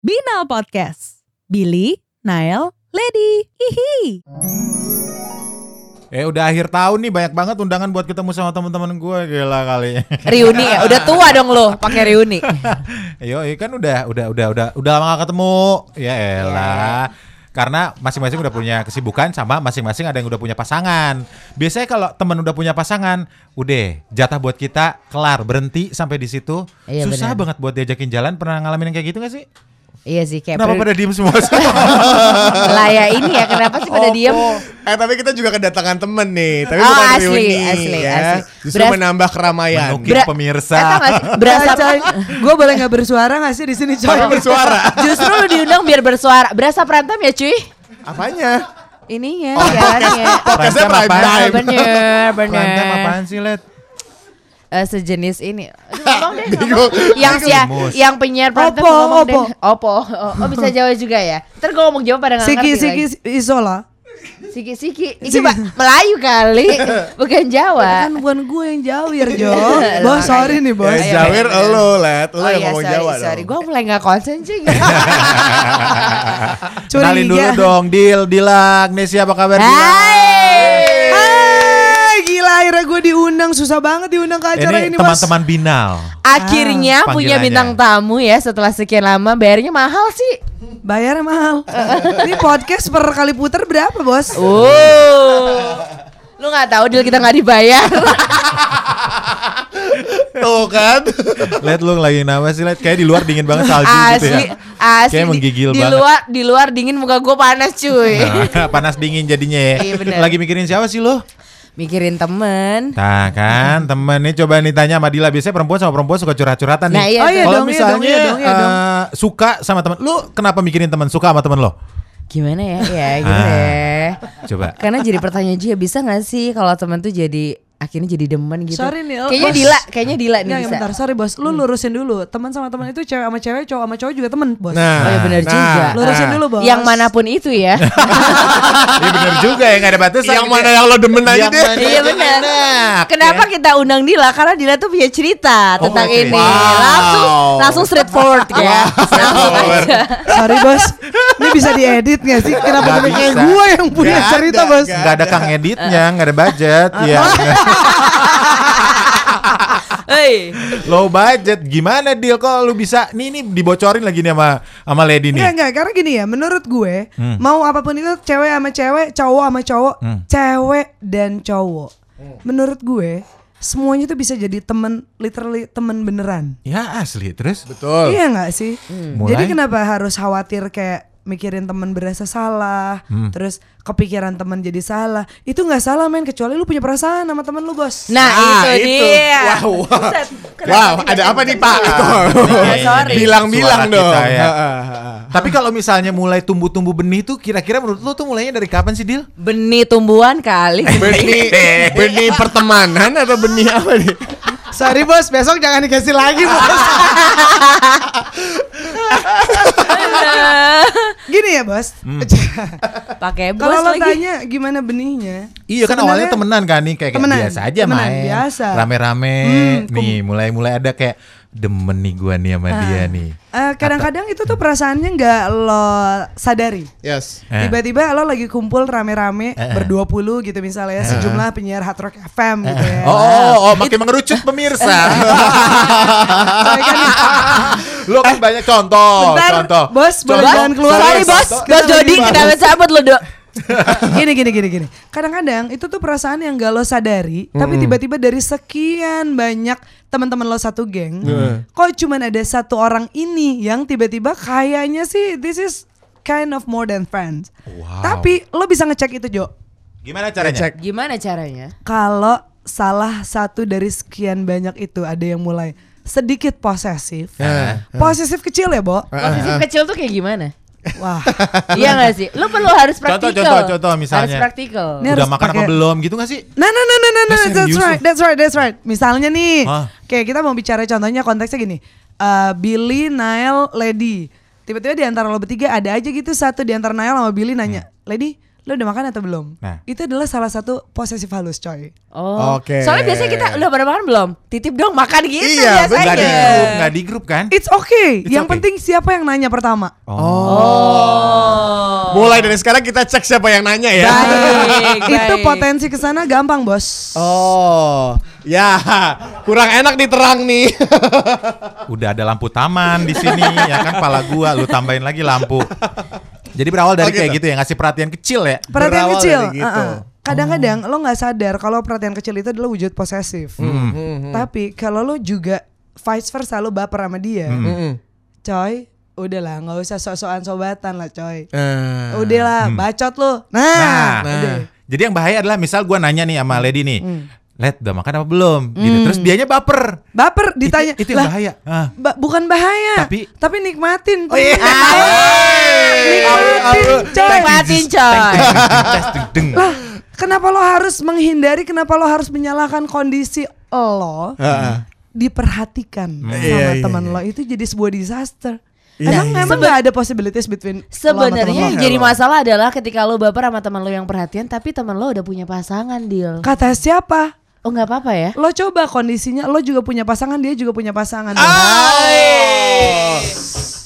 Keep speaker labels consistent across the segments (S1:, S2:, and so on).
S1: Binal Podcast. Billy, Nael, Lady, hihi.
S2: Eh udah akhir tahun nih banyak banget undangan buat ketemu sama teman-teman gue gila kali.
S3: Reuni ya, udah tua dong lo pakai reuni.
S2: Yo, iya kan udah udah udah udah udah lama gak ketemu. Ya elah. Karena masing-masing udah punya kesibukan sama masing-masing ada yang udah punya pasangan. Biasanya kalau teman udah punya pasangan, udah jatah buat kita kelar berhenti sampai di situ.
S3: Iya,
S2: Susah
S3: benar.
S2: banget buat diajakin jalan. Pernah ngalamin yang kayak gitu gak sih?
S3: Iya sih kayak
S2: Kenapa pada diem semua?
S3: lah ya ini ya kenapa sih pada diem?
S4: Eh tapi kita juga kedatangan temen nih, tapi
S3: Oh,
S4: bukan
S3: asli,
S4: reuni
S3: asli,
S4: ya.
S3: asli.
S4: Justru
S3: Beras-
S4: menambah keramaian.
S2: Menukik
S3: Bra-
S2: pemirsa.
S3: Gak sih, berasa
S5: Gue boleh nggak bersuara gak sih di sini coy?
S4: Bersuara.
S3: Justru lu diundang biar bersuara. Berasa perantem ya cuy?
S4: Apanya?
S3: Ininya
S4: Oh,
S3: jalannya.
S4: Podcastnya
S2: Prime time.
S3: Oh, bener, bener.
S2: apaan sih, Let?
S3: Eh, sejenis ini. Aduh, ngomong deh, ngomong. Yang si
S2: Bingung.
S3: yang penyiar
S5: Opo,
S3: ngomong
S5: opo.
S3: deh. Opo. Oh, oh, bisa Jawa juga ya. Ntar gue ngomong Jawa pada nggak
S5: Siki
S3: ngerti
S5: Siki
S3: lagi.
S5: Isola.
S3: Siki Siki. Ini Pak, Melayu kali, bukan Jawa.
S5: Kan bukan gue yang jawir Jo. Bos sorry nih bos.
S4: Ya,
S3: Ayo,
S4: Jawir elo, Let. Lo
S3: oh
S4: yang
S3: iya,
S4: ngomong
S3: sorry,
S4: Jawa
S3: sorry.
S4: dong.
S3: Gue mulai gak konsen cuy.
S2: Kenalin dulu dong, Dil, Dila, Agnesia apa kabar?
S3: Hai.
S5: Akhirnya gue diundang susah banget diundang ke acara
S2: Ini
S5: ini, bos.
S2: teman-teman Binal.
S3: Akhirnya
S2: Ah,
S3: punya bintang tamu ya setelah sekian lama bayarnya mahal sih.
S5: Bayarnya mahal. ini podcast per kali puter berapa bos?
S3: Oh. Lu nggak tahu deal kita nggak dibayar.
S4: Tuh kan.
S2: Lihat lu lagi nama sih, Lihat kayak di luar dingin banget salju gitu
S3: asli,
S2: ya.
S3: asli.
S2: Kayak
S3: di-
S2: menggigil
S3: di,
S2: banget.
S3: luar di luar dingin muka gue panas cuy.
S2: Nah, panas dingin jadinya ya.
S3: Iya, bener.
S2: Lagi mikirin siapa sih lu?
S3: Mikirin temen.
S2: Nah kan temen nih coba nih tanya sama Dila Biasanya perempuan sama perempuan suka curhat-curhatan nih
S3: Nah, iya
S5: Oh, iya
S2: Kalau
S5: iya
S2: misalnya
S5: dong, iya dong, iya dong.
S2: eh, suka sama temen Lu kenapa mikirin temen suka sama temen lo?
S3: Gimana ya? Ya gitu
S2: Ah.
S3: deh.
S2: Coba
S3: Karena jadi pertanyaan juga bisa gak sih kalau temen tuh jadi akhirnya jadi demen gitu.
S5: Sorry nih,
S3: Kayaknya
S5: bos.
S3: Dila, kayaknya Dila nih
S5: Nggak,
S3: bisa.
S5: bentar, sorry bos. Lu lurusin dulu. Teman sama teman itu cewek sama cewek, cowok sama cowok juga temen bos.
S4: Nah,
S3: Oh ya benar juga.
S5: Lurusin
S2: nah.
S5: dulu bos.
S3: Yang mana pun itu ya.
S2: Iya bener juga ya gak ada batasan
S4: Yang mana
S2: ya.
S4: yang lo demen aja
S2: Yang
S4: deh.
S3: Iya benar. Kenapa
S2: ya.
S3: kita undang Dila? Karena Dila tuh punya cerita
S2: Oh,
S3: tentang
S2: oke.
S3: ini.
S4: Wow.
S3: Langsung langsung straightforward ya. Langsung aja.
S5: sorry bos. Ini bisa diedit gak sih? Kenapa
S2: Nggak
S5: kayak gue yang punya
S4: Nggak
S5: cerita
S4: ada,
S5: bos?
S4: nggak
S2: Gak ada kang editnya, gak ada budget ya.
S3: Hei.
S2: Low budget, gimana deal kok lu bisa? Nih nih dibocorin lagi nih sama sama Lady
S5: Enggak
S2: nih.
S5: Enggak karena gini ya menurut gue
S2: Hmm.
S5: mau apa pun itu cewek sama cewek cowok sama cowok
S2: Hmm.
S5: cewek dan cowok. Menurut gue semuanya tuh bisa jadi temen literally temen beneran.
S2: Ya asli. Terus?
S4: Betul.
S5: iya nggak sih?
S2: Mulai?
S5: jadi kenapa harus khawatir kayak mikirin temen berasa salah
S2: Hmm.
S5: terus kepikiran temen jadi salah itu nggak salah men kecuali lu punya perasaan sama temen lu bos
S3: Nah,
S4: Nah,
S3: itu,
S4: itu.
S3: dia.
S4: Wow, wow.
S3: Buset,
S4: Wow, ada apa nih? Pak?
S3: Ya, sorry.
S4: Bilang-bilang dong.
S2: kita ya. Tapi kalau misalnya mulai tumbuh-tumbuh benih tuh kira-kira menurut lu tuh mulainya dari kapan sih Dil?
S3: Benih tumbuhan kali.
S4: Benih benih pertemanan atau benih apa nih?
S5: sorry bos besok jangan dikasih lagi bos gini ya bos
S2: Hmm.
S3: Pakai bos
S5: kalau lo
S3: lagi.
S5: tanya gimana benihnya
S2: Iya kan awalnya temenan kan nih kayak, kayak
S5: Temenan,
S2: biasa aja
S5: temenan,
S2: main.
S5: biasa.
S2: Rame-rame
S5: Hmm,
S2: nih mulai-mulai ada kayak demen nih gua nih sama dia nih.
S5: Eh, kadang-kadang itu tuh perasaannya nggak lo sadari.
S4: Yes.
S2: Eh.
S5: Tiba-tiba lo lagi kumpul rame-rame
S2: eh.
S5: berdua puluh gitu misalnya sejumlah penyiar hard rock FM gitu ya.
S2: Oh, oh, oh, makin mengerucut pemirsa.
S5: Kan
S2: Lu kan banyak contoh,
S5: Bentar,
S2: contoh.
S5: bos, boleh jangan keluar.
S3: Sorry bos,
S5: Kenapa
S3: Jody kenapa cabut lo dok?
S5: gini gini gini gini. Kadang-kadang itu tuh perasaan yang gak lo sadari, tapi tiba-tiba dari sekian banyak teman-teman lo satu geng, kok cuman ada satu orang ini yang tiba-tiba kayaknya sih this is kind of more than friends.
S2: Wow.
S5: Tapi lo bisa ngecek itu Jo.
S2: Gimana caranya?
S4: Cek.
S3: Gimana caranya?
S5: kalau salah satu dari sekian banyak itu ada yang mulai sedikit posesif.
S4: Eh,
S5: Posesif kecil ya, Bo?
S3: Posisi kecil tuh kayak gimana?
S5: Wah.
S3: Iya gak sih? Lu perlu harus
S2: Contoh,
S3: praktikal.
S2: contoh, contoh, misalnya.
S3: Harus praktikal.
S5: Ini
S2: Udah
S5: harus
S2: makan apa
S5: pakai-
S2: belum gitu gak sih?
S5: Nah, nah, nah, nah, nah, nah, that's right, that's right, that's right. Misalnya nih,
S2: Hah?
S5: kayak kita mau bicara contohnya konteksnya gini. Eh, Billy, Nail, Lady. Tiba-tiba di antara lo bertiga ada aja gitu satu di antara Nail sama Billy nanya,
S2: Hmm.
S5: Lady, lo udah makan atau belum?
S2: Nah.
S5: Itu adalah salah satu posesif halus coy.
S3: Oh.
S4: Oke.
S3: Soalnya biasanya kita udah pada makan belum? Titip dong makan gitu
S4: Iya,
S3: biasanya.
S2: Di grup, nggak di grup kan?
S5: It's okay.
S2: It's
S5: yang
S2: okay.
S5: penting siapa yang nanya pertama.
S3: Oh.
S4: Mulai dari sekarang kita cek siapa yang nanya ya.
S3: Baik,
S5: Itu
S3: baik.
S5: potensi ke sana gampang, Bos.
S4: Oh, ya kurang enak diterang nih.
S2: Udah ada lampu taman di sini ya kan pala gua lu tambahin lagi lampu. Jadi berawal dari
S4: Oh,
S2: kayak
S4: gitu.
S2: gitu ya ngasih perhatian kecil ya.
S5: Perhatian
S4: Berawal
S5: kecil.
S4: dari gitu.
S5: uh-uh. Kadang-kadang lo nggak sadar kalau perhatian kecil itu adalah wujud posesif.
S4: Hmm.
S5: Tapi kalau lo juga vice versa lo baper sama dia,
S4: Mm-mm.
S5: coy, udahlah nggak usah sok-sokan sobatan lah, coy.
S4: Eh.
S5: Udahlah, bacot lo. Nah,
S2: Nah,
S5: udah.
S2: jadi yang bahaya adalah misal gua nanya nih sama Lady nih.
S5: Hmm.
S2: Led udah makan apa belum? Gitu. Terus dianya baper.
S5: Baper ditanya.
S2: Itu, itu yang
S5: "Lah,
S2: bahaya. Ah.
S5: ba- bukan bahaya,
S2: Tapi-
S5: tapi nikmatin.
S4: Oh iya.
S5: Nikmatin, coy.
S3: Nikmatin coy.
S5: Lah, kenapa lo harus menghindari? Kenapa lo harus menyalahkan kondisi lo?
S4: Heeh.
S5: Diperhatikan sama
S4: Iya, iya,
S5: teman
S4: iya.
S5: lo itu jadi sebuah disaster.
S4: Iya,
S5: emang
S4: iya.
S5: emang nggak ada possibilities between
S3: Sebenarnya yang jadi masalah adalah ketika lo baper sama teman lo yang perhatian tapi teman lo udah punya pasangan deal.
S5: Kata siapa?
S3: Oh nggak apa-apa ya?
S5: Lo coba kondisinya, lo juga punya pasangan, dia juga punya pasangan.
S4: Oh.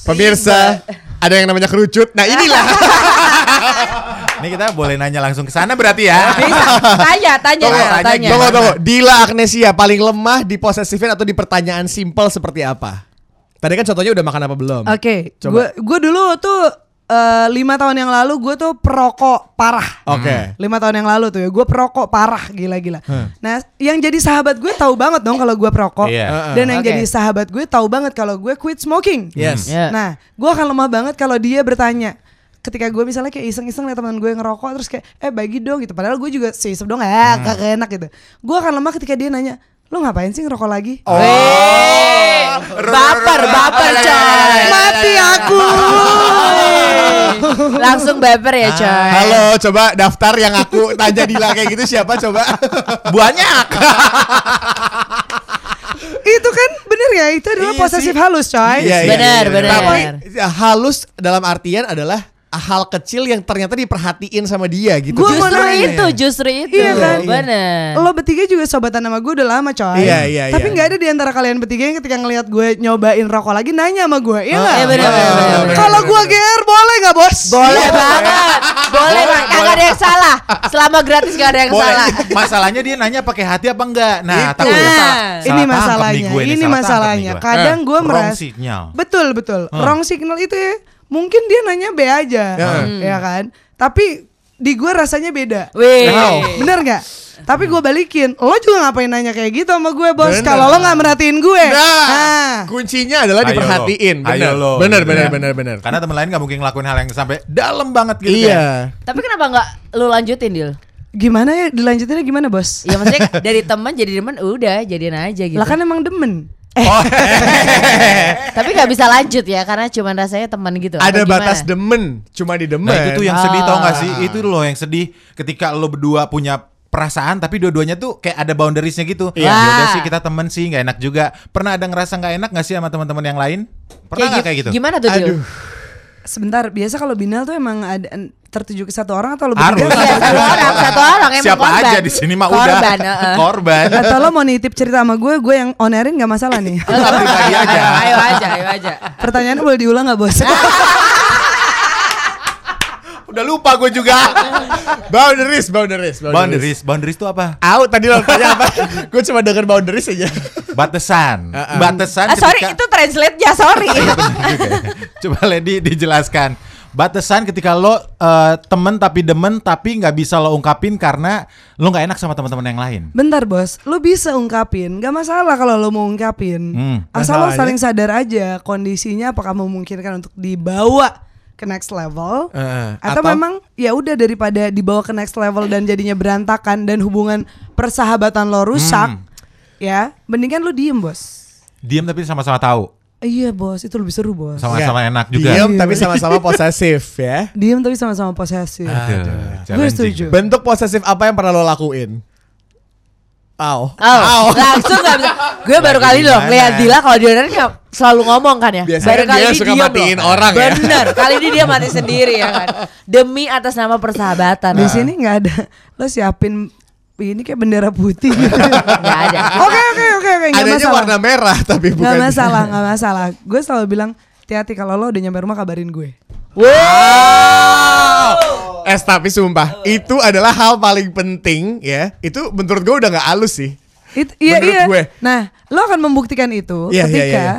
S4: Pemirsa, ada yang namanya kerucut. Nah inilah.
S2: Ini kita boleh nanya langsung ke sana berarti ya.
S3: Bisa tanya, tanya,
S2: Tunggu,
S3: tanya.
S2: tanya.
S4: Tunggu, tunggu. Dila Agnesia paling lemah di posesifin atau di pertanyaan simpel seperti apa? Tadi kan contohnya udah makan apa belum?
S5: Oke,
S4: Coba.
S5: gue gue dulu tuh eh, lima tahun yang lalu gue tuh perokok parah.
S4: Oke.
S5: Lima tahun yang lalu tuh ya, gue perokok parah gila-gila. Nah, yang jadi sahabat gue tahu banget dong kalau gue perokok.
S2: Iya.
S5: Dan yang
S3: Oke.
S5: jadi sahabat gue tahu banget kalau gue quit smoking.
S4: Yes.
S3: Ya.
S5: Nah, gue akan lemah banget kalau dia bertanya. Ketika gue misalnya kayak iseng-iseng liat teman gue ngerokok terus kayak eh bagi dong gitu. Padahal gue juga seisep dong eh kagak enak gitu. Gue akan lemah ketika dia nanya, "Lo ngapain sih ngerokok lagi?"
S3: Oh. Baper, baper coy.
S5: Mati aku.
S3: Langsung baper ya coy.
S4: Halo, coba daftar yang aku tanya Dila kayak gitu siapa coba?
S2: Banyak.
S5: itu kan bener ya, itu adalah
S4: Iya
S5: posesif
S4: sih.
S5: halus coy.
S4: Iya, iya,
S3: Benar,
S4: iya.
S3: benar.
S4: Tapi ya, halus dalam artian adalah hal kecil yang ternyata diperhatiin sama dia gitu.
S5: Gua mau
S3: Justru itu, justru itu.
S5: Iya kan?
S3: Bener.
S5: Lo bertiga juga sobatan sama gue udah lama coy.
S4: Iya, iya,
S5: Tapi
S4: iya.
S5: nggak ada di antara kalian bertiga yang ketika ngelihat gue nyobain rokok lagi nanya sama gue, iya
S4: Oh,
S5: nggak?
S3: iya, bener, bener, bener, bener.
S5: Kalau gue GR boleh nggak bos?
S3: Boleh banget. Boleh banget. Kagak ada yang salah. Selama gratis gak ada yang
S2: Boleh.
S3: salah.
S2: Masalahnya dia nanya pakai hati apa enggak? Nah,
S4: Itu.
S2: takutnya
S3: Nah.
S2: salah-
S5: ini
S2: salah
S5: masalahnya,
S2: gue,
S5: ini
S2: tangkap
S5: masalahnya.
S2: gue.
S5: Kadang gue
S2: Wrong
S5: merasa
S2: signal.
S5: betul betul, wrong signal itu ya. Mungkin dia nanya B aja, ya kan? Tapi di gue rasanya beda.
S3: Wih.
S4: Wow.
S5: Bener nggak? Tapi gue balikin, lo juga ngapain nanya kayak gitu sama gue bos?
S4: Bener.
S5: Kalau lo nggak merhatiin gue,
S4: Nah, kuncinya adalah
S2: Ayo
S4: diperhatiin.
S2: lo, ayo
S4: Benar,
S2: lo,
S4: benar,
S2: gitu
S4: benar,
S2: ya.
S4: benar, benar.
S2: Karena teman lain gak mungkin ngelakuin hal yang sampai dalam banget gitu kan.
S4: Iya.
S3: Tapi kenapa nggak lu lanjutin Dil?
S5: gimana ya dilanjutinnya gimana bos?
S3: Ya maksudnya dari teman jadi teman udah jadian aja gitu.
S5: Lah kan emang demen.
S3: Tapi nggak bisa lanjut ya karena cuma rasanya teman gitu.
S4: Ada batas demen, cuma di demen.
S2: Nah itu tuh yang sedih tau gak sih?
S3: Ah.
S2: Itu loh yang sedih ketika lo berdua punya perasaan tapi dua-duanya tuh kayak ada boundariesnya gitu.
S3: Iya.
S2: Ya udah sih kita temen sih nggak enak juga. Pernah ada ngerasa nggak enak gak sih sama teman-teman yang lain? Pernah nggak
S3: gi-
S2: kayak gitu?
S3: Gimana tuh?
S4: Aduh.
S5: Sebentar, biasa kalau binal tuh emang ada tertuju ke satu orang atau lo
S2: Harus.
S3: Iya satu orang, satu orang emang
S2: Siapa
S3: korban.
S2: aja di sini mah udah
S3: Korban, heeh.
S2: korban.
S5: Atau lo mau nitip cerita sama gue, gue yang on airin gak masalah nih.
S3: Ayo,
S2: aja.
S3: Ayo, ayo aja, ayo aja.
S5: Pertanyaannya boleh diulang gak bos?
S2: Udah lupa gue juga.
S4: Boundaries, boundaries,
S2: boundaries, boundaries itu apa?
S4: Out tadi lo tanya apa? Gue cuma denger boundaries aja.
S2: Batasan.
S4: Uh-uh.
S2: Batasan
S3: Ah, sorry,
S2: ketika-
S3: itu translate-nya, sorry.
S2: Coba Lady dijelaskan. Batasan ketika lo eh, temen tapi demen tapi nggak bisa lo ungkapin karena lo nggak enak sama teman-teman yang lain.
S5: Bentar bos, lo bisa ungkapin, gak masalah kalau lo mau ungkapin.
S2: Hmm.
S5: Asal lo saling sadar aja kondisinya apakah memungkinkan untuk dibawa ke next level
S4: Heeh.
S5: atau,
S4: Atau-
S5: memang ya udah daripada dibawa ke next level dan jadinya berantakan dan hubungan persahabatan lo rusak,
S2: Hmm.
S5: ya mendingan lo diem bos.
S2: Diam tapi sama-sama tahu,
S5: Iya bos, itu lebih seru bos.
S2: sama-sama
S4: Nggak.
S2: enak juga.
S4: Diem tapi sama-sama posesif ya.
S5: Diem tapi sama-sama posesif.
S2: Aduh,
S5: Gue setuju.
S4: Bentuk posesif apa yang pernah lo lakuin? Au.
S3: Oh, langsung gak bisa. Gue baru kali loh lihat Dila kalau dia nggak selalu ngomong kan ya.
S4: Biasanya
S3: baru kali
S4: dia
S3: ini
S4: suka
S3: diem
S4: matiin
S3: loh.
S4: orang ya.
S3: Bener, kali ini dia mati sendiri ya kan. Demi atas nama persahabatan.
S5: Di sini nggak ada. Lo siapin ini kayak bendera putih gitu.
S3: Nggak ada.
S5: Oke oke oke oke
S4: Adanya
S5: masalah.
S4: warna merah tapi bukan.
S5: Nggak masalah nggak masalah. Gue selalu bilang hati-hati kalau lo udah nyampe rumah kabarin gue.
S4: Wow. Eh tapi sumpah itu adalah hal paling penting ya. Itu menurut gue udah nggak halus sih.
S5: It, iya
S4: Menurut
S5: iya.
S4: gue.
S5: Nah, lo akan membuktikan itu
S4: Iya, iya,
S5: ketika
S4: iya,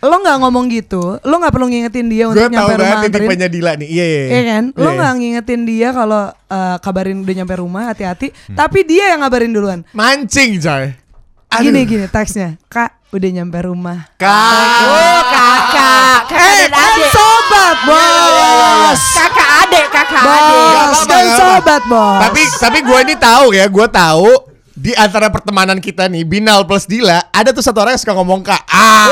S5: lo nggak ngomong gitu, lo nggak perlu ngingetin dia
S4: Gue
S5: untuk
S4: tahu
S5: nyampe rumah
S4: banget
S5: anterin.
S4: tipenya Dila nih. Iya iya.
S5: Iya kan? Lo
S4: Iya,
S5: nggak ngingetin dia kalau eh, kabarin udah nyampe rumah hati-hati,
S4: Hmm.
S5: tapi dia yang ngabarin duluan.
S4: Mancing coy. Aduh.
S5: Gini gini teksnya, Kak udah nyampe rumah.
S4: Kak.
S3: Oh kakak, kakak
S5: Eh,
S3: adik.
S5: sobat bos.
S3: Kakak adik, kakak adik.
S5: Bos,
S4: nggak apa-apa.
S5: sobat bos.
S4: Tapi tapi gue ini tahu ya, gue tahu di antara pertemanan kita nih Binal plus Dila ada tuh satu orang yang suka ngomong kak. Ah,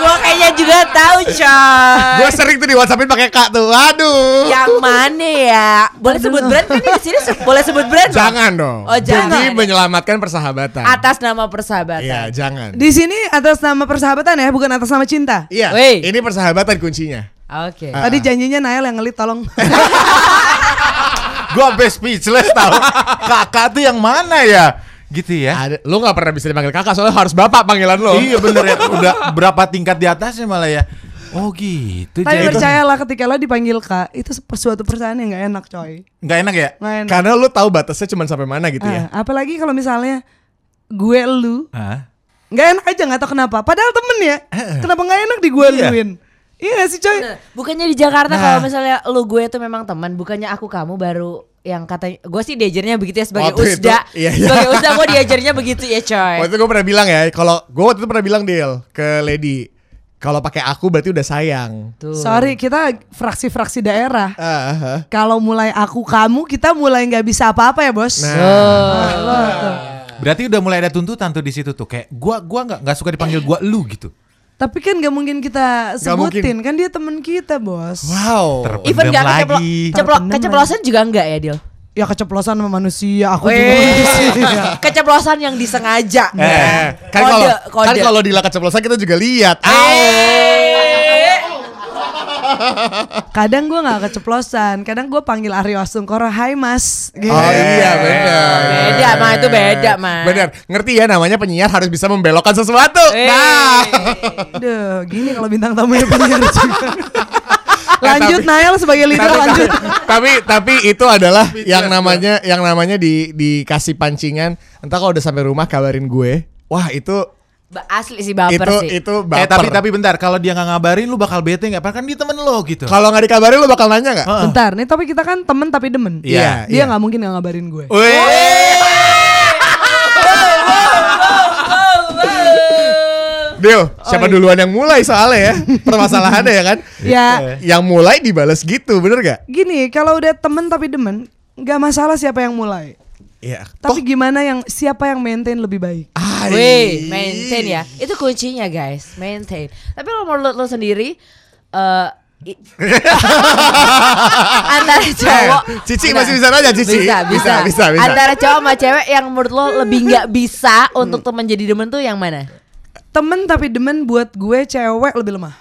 S3: gue kayaknya juga tahu coy.
S4: gue sering tuh di WhatsAppin pakai kak tuh. Aduh.
S3: Yang mana ya? Boleh sebut brand kan di sini se- boleh sebut brand?
S4: Jangan dong.
S3: Oh, jangan.
S4: Demi menyelamatkan persahabatan.
S3: Atas nama persahabatan.
S4: Iya, jangan.
S5: di sini atas nama persahabatan ya, bukan atas nama cinta.
S4: Iya,
S3: Wey.
S4: ini persahabatan kuncinya.
S3: Oke.
S4: Ah.
S5: Tadi janjinya Nael yang ngelit tolong.
S2: Gue sampai speechless tau Kakak tuh yang mana ya Gitu ya
S4: Ada, lu nggak pernah bisa dipanggil kakak soalnya harus bapak panggilan lo.
S2: Iya bener ya Udah berapa tingkat di atasnya malah ya Oh gitu
S5: Tapi
S2: jadi.
S5: percayalah ketika lo dipanggil kak, itu suatu perasaan yang nggak enak coy.
S2: Nggak enak ya
S5: Nggak enak.
S4: Karena lu tahu batasnya cuma sampai mana gitu ya.
S5: Ah, apalagi kalau misalnya gue lu
S2: Hah?
S5: nggak enak aja nggak tahu kenapa. Padahal temen ya, kenapa nggak enak di gue
S2: Iya.
S5: luin? Iya gak sih coy?
S3: Bukannya di Jakarta
S4: Nah.
S3: kalau misalnya lu gue itu memang teman, bukannya aku kamu baru yang katanya gue sih diajarnya begitu ya sebagai
S4: Waktu itu,
S3: usda.
S4: iya, iya.
S3: Sebagai usda gue diajarnya begitu ya coy.
S4: Waktu itu gue pernah bilang ya, kalau gue waktu itu pernah bilang deal ke Lady, kalau pakai aku berarti udah sayang.
S3: Tuh.
S5: Sorry kita fraksi-fraksi daerah.
S4: Ah, ah, ah.
S5: Kalau mulai aku kamu kita mulai nggak bisa apa-apa ya bos.
S4: Nah.
S3: Oh.
S2: Berarti udah mulai ada tuntutan tuh di situ tuh Kayak gua gua nggak nggak suka dipanggil gua lu gitu
S5: Tapi kan nggak mungkin kita sebutin kan dia temen kita bos.
S4: Wow.
S2: Terpendam
S3: Even gak keceplo
S2: lagi
S3: ceplo
S5: Terpendam
S3: keceplosan juga enggak ya Dil?
S5: Ya keceplosan sama manusia, aku juga
S3: Weh.
S5: manusia.
S3: keceplosan yang disengaja.
S4: Eh, kan
S3: Kode,
S4: kalau kan kalau Dila keceplosan kita juga lihat.
S3: Eh.
S5: Kadang gue nggak keceplosan, kadang gue panggil Aryo Asungkoro, Hai Mas. Gitu.
S4: Oh iya benar.
S3: Beda mah itu beda mah.
S4: Benar. Ngerti ya namanya penyiar harus bisa membelokkan sesuatu.
S3: Eh.
S4: Nah.
S5: Duh, gini kalau bintang tamunya penyiar juga. lanjut
S4: tapi-
S5: Nael sebagai leader
S4: tapi,
S5: lanjut.
S4: tapi tapi itu adalah yang namanya yang namanya di dikasih pancingan. Entah kalau udah sampai rumah kabarin gue. Wah itu
S3: Asli sih baper
S4: itu
S3: sih.
S4: itu
S2: Eh
S4: baper.
S2: tapi tapi bentar Kalau dia nggak ngabarin lu bakal bete nggak Padahal kan dia temen lo gitu
S4: kalau nggak dikabarin lo bakal nanya nggak?
S2: Heeh.
S5: Bentar, nih tapi kita kan temen tapi demen.
S2: Iya,
S5: Dia nggak mungkin nggak ngabarin gue.
S4: Dio, siapa duluan yang mulai soalnya ya? Permasalahannya ya kan?
S5: Ya,
S4: Yang mulai dibales gitu, bener gak?
S5: gini kalau udah temen tapi demen, nggak masalah siapa yang mulai.
S4: Iya.
S5: Tapi gimana yang siapa yang maintain lebih baik?
S4: Ai.
S3: Wih, maintain ya. Itu kuncinya guys, maintain. Tapi lo menurut lo sendiri eh i- antara cowok
S4: Eh, Cici
S3: Bentar.
S4: masih bisa nanya, Cici.
S3: bisa, bisa,
S4: Bisa, bisa, bisa.
S3: Antara cowok sama cewek yang menurut lo lebih nggak bisa untuk teman jadi demen tuh yang mana?
S5: Temen tapi demen buat gue cewek lebih lemah.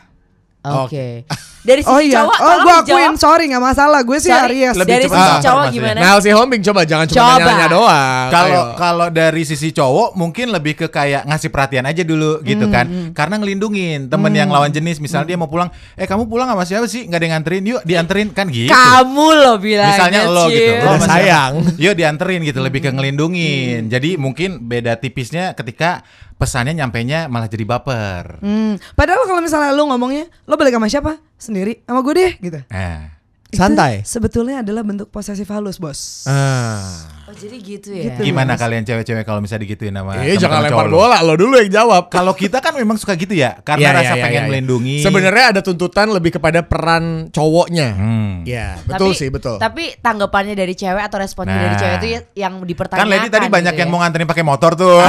S3: Oke. Dari sisi
S5: Oh iya,
S3: cowok
S5: oh gue akuin, sorry nggak masalah. Gue sih
S3: Sorry,
S5: Aries.
S2: Lebih
S3: Dari
S2: cepet
S3: sisi cowok gimana?
S4: Nah, si Hombing coba jangan cuma
S3: Coba.
S4: nanya-nanya doang.
S2: Kalau kalau dari sisi cowok mungkin lebih ke kayak ngasih perhatian aja dulu gitu kan. Karena ngelindungin temen yang lawan jenis misalnya dia mau pulang, "Eh, kamu pulang sama siapa sih? Nggak ada yang nganterin, yuk dianterin." Kan gitu.
S3: Kamu lo bilangnya
S2: Misalnya lo gitu, lo
S4: sayang.
S2: Yuk dianterin gitu, lebih ke ngelindungin. Jadi mungkin beda tipisnya ketika pesannya nyampainya malah jadi baper.
S5: Hmm, padahal kalau misalnya lu ngomongnya, lo balik sama siapa? Sendiri, sama gue deh gitu.
S2: Eh.
S5: Itu
S4: Santai.
S5: sebetulnya adalah bentuk posesif halus, bos.
S4: Ah.
S3: Oh jadi gitu ya.
S5: Gitu.
S2: Gimana kalian cewek-cewek kalau misalnya digituin sama
S4: Eh, jangan lempar bola, lo dulu yang jawab.
S2: Kalau kita kan memang suka gitu ya, karena
S4: Iya,
S2: rasa
S4: iya,
S2: pengen
S4: iya, iya.
S2: melindungi.
S4: Sebenarnya ada tuntutan lebih kepada peran cowoknya.
S2: Hmm.
S4: Ya, betul
S3: Tapi-
S4: sih, betul.
S3: Tapi tanggapannya dari cewek atau responnya dari
S2: Nah.
S3: cewek itu ya- yang dipertanyakan.
S2: Kan Lady tadi banyak
S3: gitu
S2: yang
S3: ya.
S2: mau nganterin pakai motor tuh.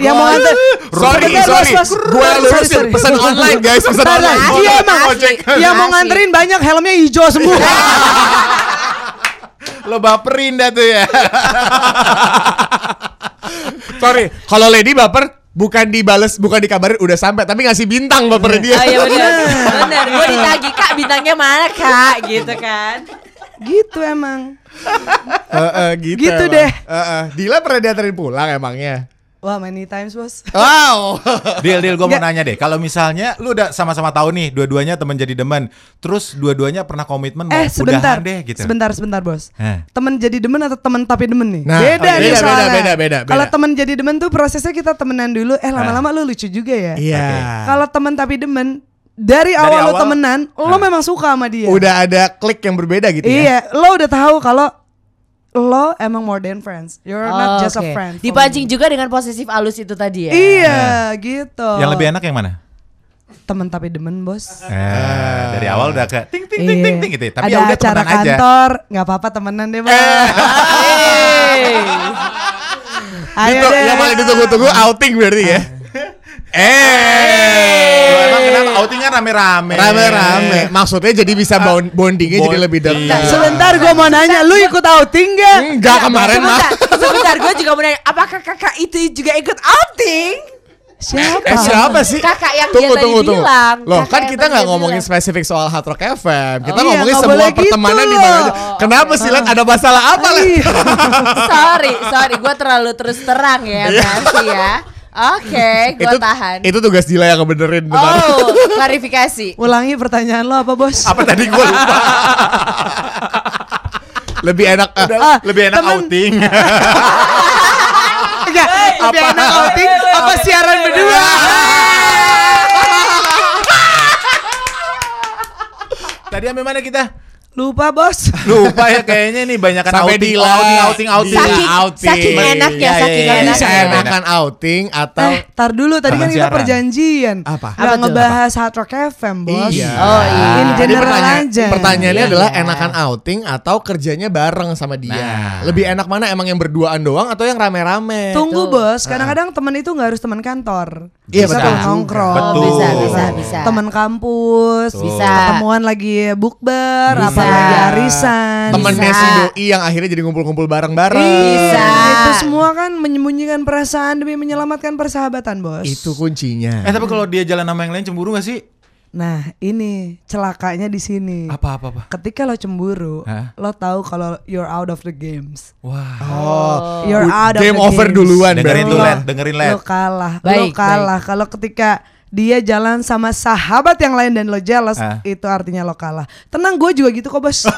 S5: Yang mau nganter
S4: Sorry, sorry.
S5: Bos, bos.
S4: Gue lurusin pesan online, guys. Pesan online.
S5: Iya. Yang mau nganterin banyak helmnya hijau semua
S2: Lo baperin dah tuh ya.
S4: Sorry, kalau Lady baper bukan dibales, bukan dikabarin udah sampai, tapi ngasih bintang bapernya dia.
S3: Oh iya benar. Benar. Gue ditagih kak bintangnya mana kak gitu kan.
S5: Gitu emang.
S4: Heeh, gitu.
S5: Gitu
S4: emang.
S5: deh.
S4: Heeh. Dila pernah diantarin pulang emangnya.
S5: Wah many times bos.
S4: Wow.
S2: Deal, deal, gue mau nanya deh. Kalau misalnya lu udah sama-sama tahu nih, dua-duanya temen jadi demen, terus dua-duanya pernah komitmen mau
S5: Eh sebentar,
S2: udahan deh gitu.
S5: sebentar, sebentar bos.
S2: Eh.
S5: Temen jadi demen atau temen tapi demen nih?
S4: Nah,
S5: beda
S4: oh,
S5: nih
S4: beda,
S5: soalnya.
S4: beda, beda, beda,
S5: Kalau temen jadi demen tuh prosesnya kita temenan dulu. Eh lama-lama lu lucu juga ya.
S4: Iya.
S5: Kalau temen tapi demen dari awal, lo
S2: awal-
S5: temenan, lo
S2: Ah.
S5: memang suka sama dia.
S4: Udah ada klik yang berbeda gitu ya.
S5: Iya, lo udah tahu kalau lo emang more than friends. You're not just a
S3: Oh, Oke.
S5: friend.
S3: Dipancing juga dengan posesif alus itu tadi ya.
S5: Iya, gitu.
S2: Yang lebih enak yang mana?
S5: temen tapi demen bos.
S2: Eh, dari awal udah ke ting ting ting
S5: Iya.
S2: ting ting gitu. ya. Tapi
S5: Ada
S2: ya udah
S5: acara
S2: temenan aja.
S5: kantor, nggak apa-apa temenan deh bos.
S3: Hey.
S5: Ayo
S4: Itu
S5: deh.
S4: yang paling ditunggu-tunggu outing berarti ya. Eh.
S2: Loh, emang kenapa outing kan rame-rame?
S4: Rame-rame. Maksudnya jadi bisa bond- bondingnya jadi lebih
S2: iya.
S4: dekat.
S5: Sebentar gue mau nanya, lu ikut outing gak?
S4: Enggak kemarin mah.
S3: Sebentar, sebentar gue juga mau nanya, apakah kakak itu juga ikut outing?
S5: Siapa?
S4: Eh siapa sih?
S3: Kakak yang dia tadi bilang.
S4: Loh kan kita nggak ngomongin
S3: bilang.
S4: spesifik soal Hard Rock FM. Kita
S5: Oh, iya,
S4: ngomongin semua
S5: gitu
S4: pertemanan di
S5: loh.
S4: mana aja. Kenapa sih Lat? ada masalah apa?
S5: Iya.
S3: sorry, sorry, gue terlalu terus terang ya, Nancy ya. Oke, gue
S4: itu
S3: tahan.
S4: itu tugas Dila yang ngebenerin bentar.
S3: Oh, klarifikasi.
S5: Ulangi pertanyaan lo apa bos?
S2: Apa tadi gue lupa?
S4: Lebih enak ah,
S5: Ah,
S2: Lebih enak
S5: temen-
S2: outing.
S5: Enggak, lebih enak outing apa siaran berdua?
S2: Tadi sampai mana kita?
S5: Lupa bos.
S2: Lupa ya kayaknya nih banyak kan
S4: Sampai
S2: outing, outing, outing, outing.
S3: Saking,
S4: outing.
S3: saking enaknya,
S2: Iya, iya,
S3: saking
S2: iya,
S3: enaknya.
S4: bisa
S2: iya.
S4: enakan outing atau
S5: Eh, tar dulu tadi kan kita perjanjian.
S4: Apa?
S3: Apa
S5: ngebahas Hard Rock FM, bos.
S4: Iya.
S3: Oh, iya.
S5: In
S4: Jadi
S5: general
S4: pertanyaan,
S5: aja.
S4: pertanyaannya
S3: Iya,
S4: adalah
S3: iya.
S4: enakan outing atau kerjanya bareng sama dia.
S2: Nah.
S4: Lebih enak mana emang yang berduaan doang atau yang rame-rame?
S5: Tunggu bos, kadang-kadang teman itu nggak harus teman kantor.
S4: Iya,
S5: bisa
S4: betul
S5: nongkrong.
S2: Betul.
S3: Bisa, bisa, bisa.
S5: Teman kampus,
S3: Bisa.
S5: Ketemuan lagi bukber,
S3: Bisa.
S5: apa lagi arisan.
S4: Temennya
S3: Bisa.
S4: si doi yang akhirnya jadi ngumpul-ngumpul bareng-bareng.
S5: Iya,
S3: Bisa.
S5: itu semua kan menyembunyikan perasaan demi menyelamatkan persahabatan, bos.
S4: Itu kuncinya.
S2: Eh tapi kalau dia jalan sama yang lain cemburu gak sih?
S5: Nah, ini celakanya di sini.
S2: Apa apa apa?
S5: Ketika lo cemburu,
S2: Hah?
S5: lo tahu kalau you're out of the games.
S2: Wah.
S4: Oh,
S5: You're out of
S4: game
S5: the
S4: over
S5: games.
S4: duluan
S2: Dengerin
S4: berarti.
S2: tuh,
S5: Lo-
S2: Len. Dengerin, Len.
S5: Lo kalah, lo
S3: Baik,
S5: kalah. Kalau ketika dia jalan sama sahabat yang lain dan lo jealous,
S2: Ah.
S5: itu artinya lo kalah. Tenang, gue juga gitu kok bos.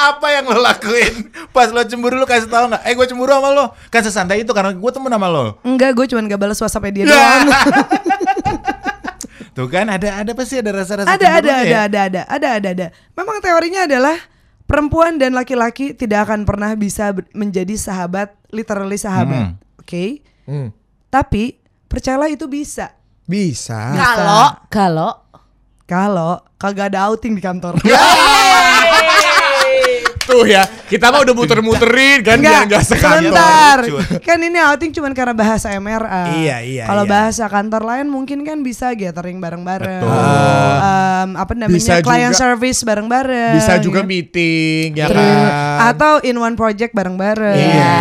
S2: Apa yang lo lakuin? Pas lo cemburu lo kasih tahu nggak? Eh gue cemburu sama lo. Kan sesantai itu karena gue temen sama lo.
S5: Enggak, gue cuman gak balas WhatsApp dia doang.
S2: Tuh kan ada ada pasti ada rasa-rasa
S5: ada, ada, ada,
S2: ya?
S5: ada, ada, ada, ada, ada. Memang teorinya adalah perempuan dan laki-laki tidak akan pernah bisa menjadi sahabat, literally sahabat.
S2: Hmm.
S5: Oke?
S4: Hmm.
S5: Tapi percayalah itu bisa.
S4: Bisa.
S3: Kalau, kalau
S5: Kalau kagak ada outing di kantor.
S4: Tuh ya, kita mah udah muter-muterin kan biar nggak sekantor.
S5: sebentar. Kan ini outing cuman karena bahasa MRA.
S4: Iya, iya,
S5: Kalau
S4: iya.
S5: bahasa kantor lain mungkin kan bisa gathering bareng-bareng. Em, apa namanya?
S4: Bisa
S5: client
S4: juga-
S5: service bareng-bareng.
S4: Bisa juga
S5: ya.
S4: meeting ya kan.
S5: Atau in one project bareng-bareng.
S4: Iya.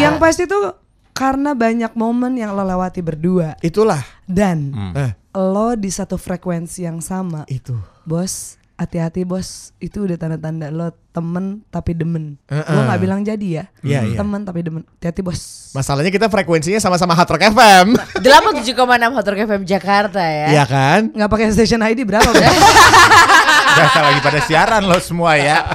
S5: Yang pasti tuh karena banyak momen yang lo lewati berdua
S4: Itulah.
S5: dan
S2: Hmm.
S4: Eh,
S5: lo di satu frekuensi yang sama.
S4: itu.
S5: Bos, hati-hati bos. Itu udah tanda-tanda lo temen tapi demen.
S4: Uh-uh.
S5: Lo nggak bilang jadi ya.
S4: Iya, iya.
S5: Temen tapi demen. Hati-hati bos.
S4: Masalahnya kita frekuensinya sama-sama Hard Rock FM.
S3: 87,6 Hot Rock FM Jakarta ya.
S4: Iya kan?
S5: Nggak pakai station ID berapa?
S2: Biasa lagi pada siaran lo semua ya.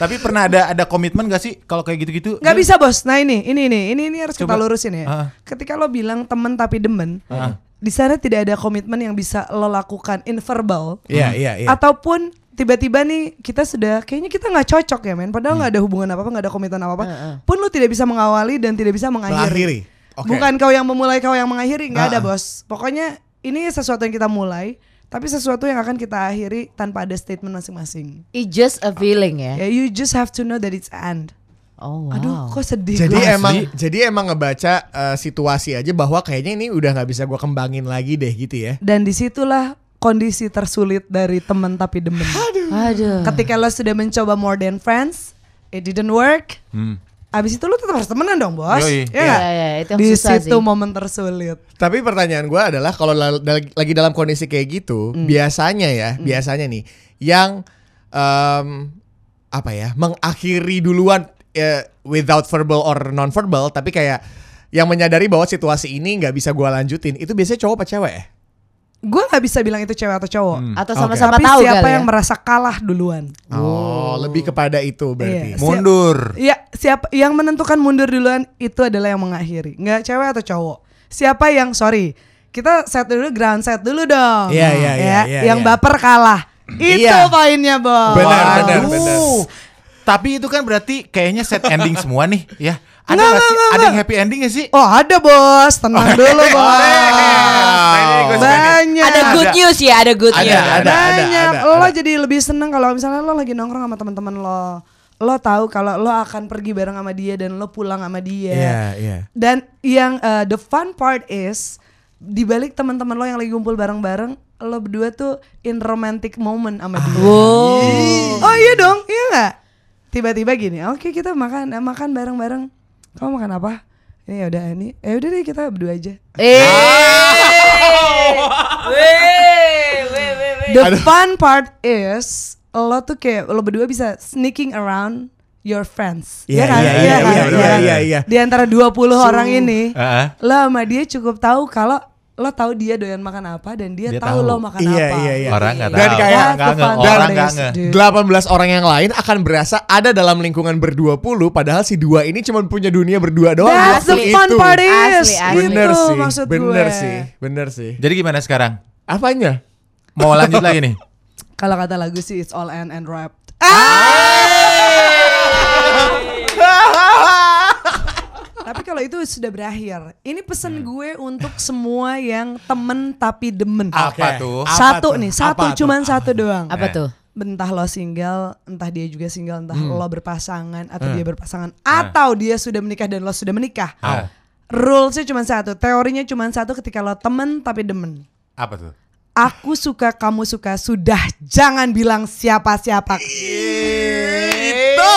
S2: Tapi pernah ada ada komitmen gak sih kalau kayak gitu-gitu?
S5: Nggak bisa bos. Nah ini, ini, ini, ini, ini harus kita
S2: Coba.
S5: lurusin ya. Ketika lo bilang temen tapi demen, di sana tidak ada komitmen yang bisa lo lakukan in verbal.
S4: Iya, iya, iya.
S5: Ataupun tiba-tiba nih kita sudah kayaknya kita nggak cocok ya men. Padahal nggak ada hubungan apa apa, nggak ada komitmen apa apa.
S3: Heeh.
S5: Pun lo tidak bisa mengawali dan tidak bisa mengakhiri.
S4: Mengakhiri. Oke.
S5: Bukan kau yang memulai, kau yang mengakhiri, nggak ada
S4: Ah.
S5: bos. Pokoknya ini sesuatu yang kita mulai, tapi sesuatu yang akan kita akhiri tanpa ada statement masing-masing.
S3: It's just a feeling ya.
S5: Ya, you just have to know that it's end.
S3: Oh wow.
S5: Aduh, kok sedih
S4: Jadi
S5: gua.
S4: emang jadi emang ngebaca eh, situasi aja bahwa kayaknya ini udah nggak bisa gua kembangin lagi deh gitu ya.
S5: Dan di situlah kondisi tersulit dari temen tapi demen.
S3: Aduh.
S5: Ketika lo sudah mencoba more than friends, it didn't work.
S2: Hmm.
S5: Abis itu lo tetap harus temenan dong bos.
S2: Yoi.
S5: Ya
S3: Iya,
S5: nggak?
S3: iya, itu yang
S5: Di
S3: susah
S5: situ
S3: sih.
S5: momen tersulit.
S4: Tapi pertanyaan gue adalah kalau lagi dalam kondisi kayak gitu,
S5: Hmm.
S4: biasanya ya, biasanya nih yang em, apa ya, mengakhiri duluan eh, without verbal or non verbal, tapi kayak yang menyadari bahwa situasi ini nggak bisa gue lanjutin, itu biasanya cowok apa cewek ya?
S5: Gue nggak bisa bilang itu cewek atau cowok.
S2: Hmm.
S3: Atau sama-sama
S5: Tapi
S3: tahu
S5: siapa
S3: kali
S5: yang
S3: ya.
S5: merasa kalah duluan?
S4: Oh, lebih kepada itu berarti.
S5: Iya.
S2: Mundur.
S5: Iya, siapa yang menentukan mundur duluan itu adalah yang mengakhiri, nggak cewek atau cowok. Siapa yang sorry, kita set dulu ground set dulu dong.
S4: Iya, iya, iya,
S5: Ya,
S4: iya,
S5: Yang
S4: iya.
S5: baper kalah. Itu
S4: Iya.
S5: poinnya, Bos.
S4: Benar, benar, benar.
S2: Tapi itu kan berarti kayaknya set ending semua nih ya. Ada nggak sih?
S5: enggak,
S2: Ada yang happy ending gak sih?
S5: Oh, ada, Bos. Tenang dulu, Bos.
S2: Nah, suka nih.
S5: Banyak.
S3: Ada good
S2: Ada.
S3: news ya, ada good
S2: Ada,
S3: news.
S4: ada, ada,
S5: Banyak.
S4: ada,
S5: lo
S4: ada.
S5: jadi lebih seneng kalau misalnya lo lagi nongkrong sama teman-teman lo. Lo tahu kalau lo akan pergi bareng sama dia dan lo pulang sama dia.
S4: Iya, iya.
S5: Dan yang uh, the fun part is di balik teman-teman lo yang lagi kumpul bareng-bareng, lo berdua tuh in romantic moment sama dia.
S3: Wow.
S5: Oh iya dong, iya nggak? Tiba-tiba gini, oke kita makan eh, makan bareng-bareng. Kamu makan apa? Ini ya udah ini, eh udah deh kita berdua aja.
S3: Eh.
S5: The fun part is lo tuh kayak lo berdua bisa sneaking around your friends.
S4: Iya,
S5: ya kan?
S4: iya,
S5: Iya
S4: iya,
S5: kan?
S4: iya,
S5: Iya
S4: iya, iya, iya.
S5: Di antara 20 orang ini,
S2: Heeh.
S5: lo sama dia cukup tahu kalau lo tahu dia doyan makan apa dan dia,
S2: Dia
S5: tahu,
S2: tahu.
S5: lo makan
S4: Iya,
S5: apa.
S4: iya, iya.
S2: Orang nggak
S4: Dan
S2: tahu.
S4: kayak-
S2: orang nggak nge, orang nggak nge.
S5: dude.
S4: 18 orang yang lain akan berasa ada dalam lingkungan ber-20 padahal si dua ini cuma punya dunia berdua doang
S5: That's the
S4: waktu
S5: fun
S4: itu.
S5: part is.
S3: Asli, asli.
S4: Bener
S5: Itu
S4: sih,
S5: maksud
S4: bener
S5: gue.
S4: sih, bener sih.
S2: Jadi gimana sekarang?
S4: Apanya?
S2: Mau lanjut lagi nih?
S5: Kalau kata lagu sih it's all end and wrapped. Tapi kalau itu sudah berakhir, ini pesan gue untuk semua yang temen tapi demen.
S2: Apa tuh?
S4: Apa
S5: satu
S4: tuh?
S5: nih, satu
S4: Apa tuh?
S5: cuman satu doang.
S3: Apa
S2: Eh.
S3: tuh?
S5: Entah lo single, entah dia juga single, entah
S4: Hmm.
S5: lo berpasangan atau dia berpasangan, atau dia sudah menikah dan lo sudah menikah.
S2: Ah,
S5: Rulesnya cuma satu, teorinya cuma satu ketika lo temen tapi demen.
S2: apa tuh?
S5: Aku suka, kamu suka, sudah jangan bilang siapa-siapa.
S4: Itu.